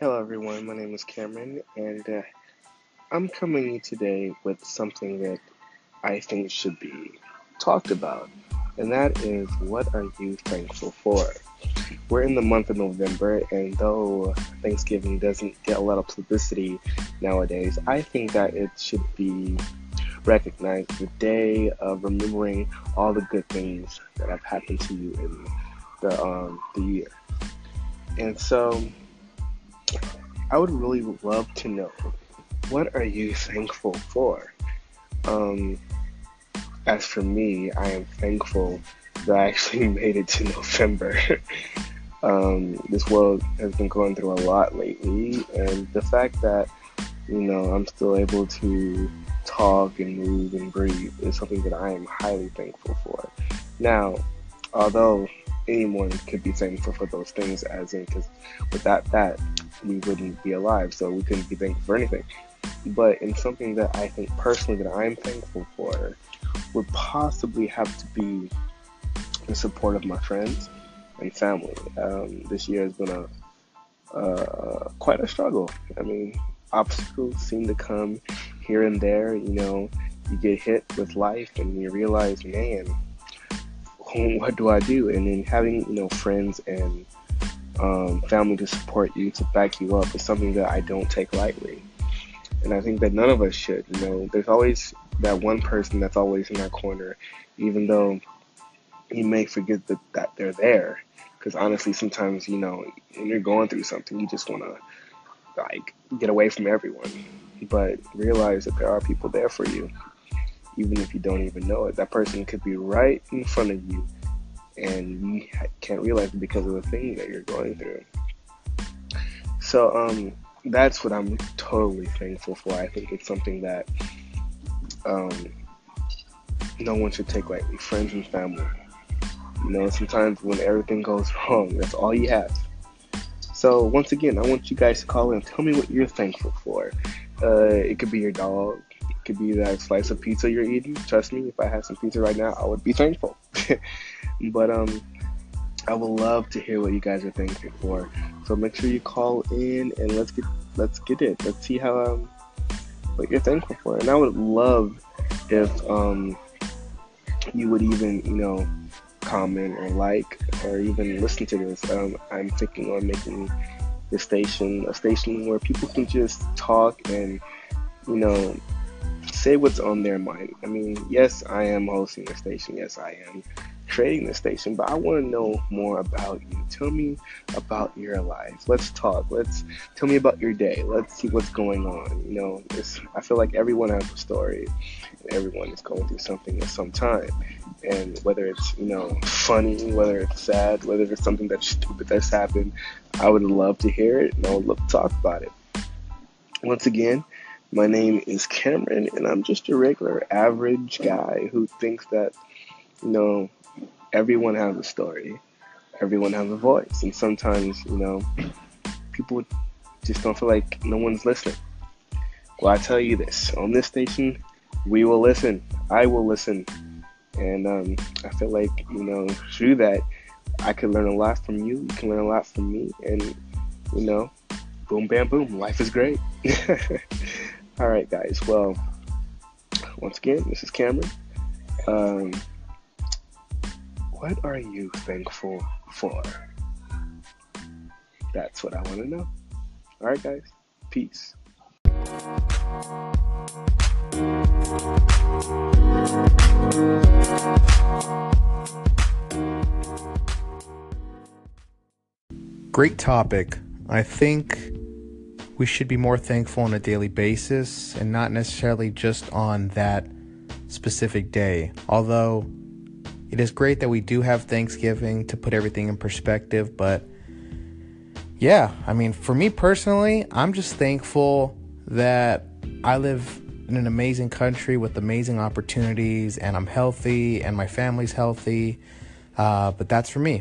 Hello, everyone. My name is Cameron, and uh, I'm coming today with something that I think should be talked about, and that is what are you thankful for? We're in the month of November, and though Thanksgiving doesn't get a lot of publicity nowadays, I think that it should be recognized the day of remembering all the good things that have happened to you in the um, the year. And so I would really love to know what are you thankful for? Um, as for me, I am thankful that I actually made it to November. um, this world has been going through a lot lately, and the fact that you know I'm still able to talk and move and breathe is something that I am highly thankful for. Now, although anyone could be thankful for those things, as in, because without that, we wouldn't be alive, so we couldn't be thankful for anything. But in something that I think personally that I'm thankful for would possibly have to be the support of my friends and family. Um, this year has been a uh, quite a struggle. I mean, obstacles seem to come here and there. You know, you get hit with life and you realize, man, what do I do? And then having you know friends and um, family to support you, to back you up, is something that I don't take lightly. And I think that none of us should. You know, there's always that one person that's always in our corner, even though you may forget that, that they're there. Because honestly, sometimes, you know, when you're going through something, you just want to, like, get away from everyone. But realize that there are people there for you, even if you don't even know it. That person could be right in front of you and you can't realize it because of the thing that you're going through. So um, that's what I'm totally thankful for. I think it's something that um, no one should take lightly. Friends and family. You know, sometimes when everything goes wrong, that's all you have. So once again, I want you guys to call in tell me what you're thankful for. Uh, it could be your dog. It could be that slice of pizza you're eating. Trust me, if I had some pizza right now, I would be thankful. But um, I would love to hear what you guys are thankful for. So make sure you call in and let's get let's get it. Let's see how um what you're thankful for. And I would love if um you would even you know comment or like or even listen to this. Um, I'm thinking on making the station a station where people can just talk and you know say what's on their mind. I mean, yes, I am hosting the station. Yes, I am creating the station, but I want to know more about you. Tell me about your life. Let's talk. Let's tell me about your day. Let's see what's going on. You know, I feel like everyone has a story, everyone is going through something at some time. And whether it's you know funny, whether it's sad, whether it's something that's stupid that's happened, I would love to hear it, and I would love to talk about it. Once again, my name is Cameron, and I'm just a regular, average guy who thinks that, you know, everyone has a story, everyone has a voice, and sometimes you know people just don't feel like no one's listening. Well, I tell you this: on this station, we will listen. I will listen, and um, I feel like you know through that, I can learn a lot from you. You can learn a lot from me, and you know, boom, bam, boom. Life is great. All right, guys. Well, once again, this is Cameron. Um, what are you thankful for? That's what I want to know. All right, guys. Peace. Great topic. I think we should be more thankful on a daily basis and not necessarily just on that specific day. Although it is great that we do have Thanksgiving to put everything in perspective, but yeah, I mean, for me personally, I'm just thankful that I live in an amazing country with amazing opportunities and I'm healthy and my family's healthy. Uh, but that's for me.